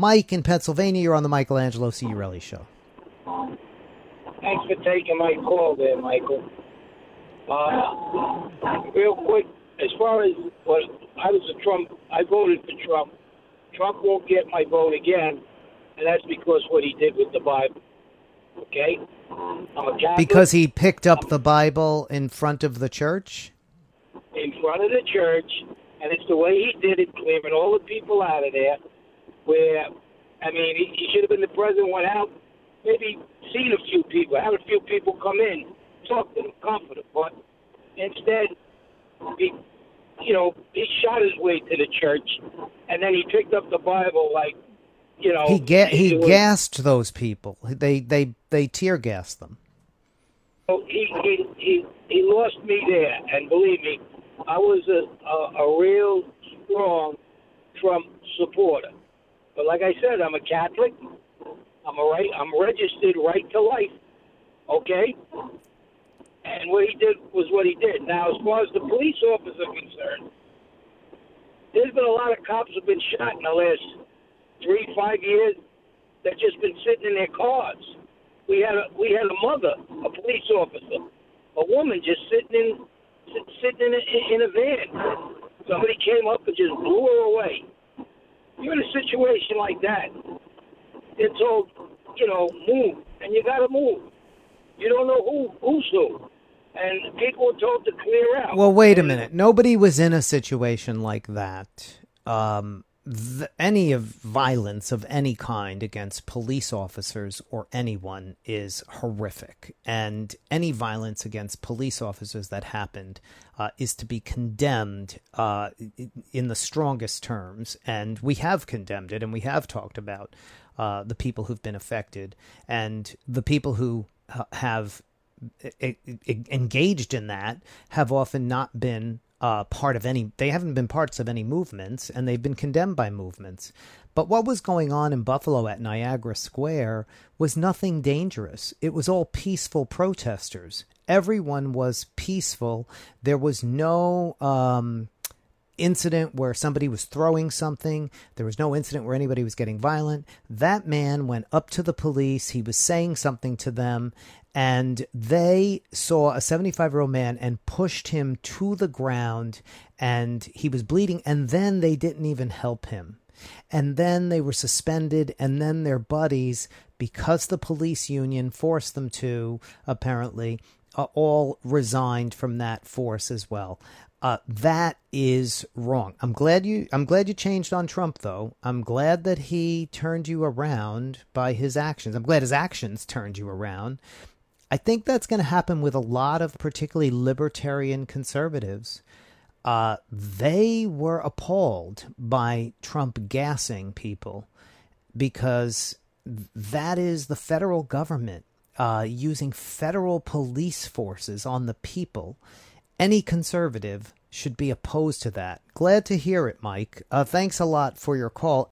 Mike in Pennsylvania, you're on the Michelangelo Signorile Show. Thanks for taking my call there, Michael. Uh, real quick, as far as what I was a Trump, I voted for Trump. Trump won't get my vote again, and that's because what he did with the Bible. Okay? I'm a Catholic. Because he picked up the Bible in front of the church? in front of the church, and it's the way he did it, clearing all the people out of there. Where, I mean, he, he should have been the president, went out, maybe seen a few people, had a few people come in, talk to them, comfort them. But instead, he, you know, he shot his way to the church, and then he picked up the Bible like, you know, He ga- he was- gassed those people. They they they tear gassed them. So he, he he he lost me there, and believe me, I was a a, a real strong Trump supporter. But like I said, I'm a Catholic. I'm a right. I'm registered right to life. Okay. And what he did was what he did. Now, as far as the police officer concerned, there's been a lot of cops who've been shot in the last three, five years. That just been sitting in their cars. We had a we had a mother, a police officer, a woman just sitting in sit, sitting in a, in a van. Somebody came up and just blew her away. You're in a situation like that. They're told, you know, move, and you got to move. You don't know who who's who, and people are told to clear out. Well, wait a minute. Nobody was in a situation like that. Um, th- any of violence of any kind against police officers or anyone is horrific, and any violence against police officers that happened uh, is to be condemned uh, in the strongest terms. And we have condemned it, and we have talked about uh, the people who've been affected and the people who uh, have engaged in that have often not been uh, part of any they haven't been parts of any movements and they've been condemned by movements but what was going on in buffalo at niagara square was nothing dangerous it was all peaceful protesters everyone was peaceful there was no um, incident where somebody was throwing something. There was no incident where anybody was getting violent. That man went up to the police. He was saying something to them, and they saw a 75 year old man and pushed him to the ground, and he was bleeding. And then they didn't even help him. And then they were suspended, and then their buddies, because the police union forced them to, apparently, uh, all resigned from that force as well. Uh, that is wrong. I'm glad you. I'm glad you changed on Trump, though. I'm glad that he turned you around by his actions. I'm glad his actions turned you around. I think that's going to happen with a lot of particularly libertarian conservatives. Uh, they were appalled by Trump gassing people because that is the federal government uh, using federal police forces on the people. Any conservative should be opposed to that. Glad to hear it, Mike. Uh, thanks a lot for your call.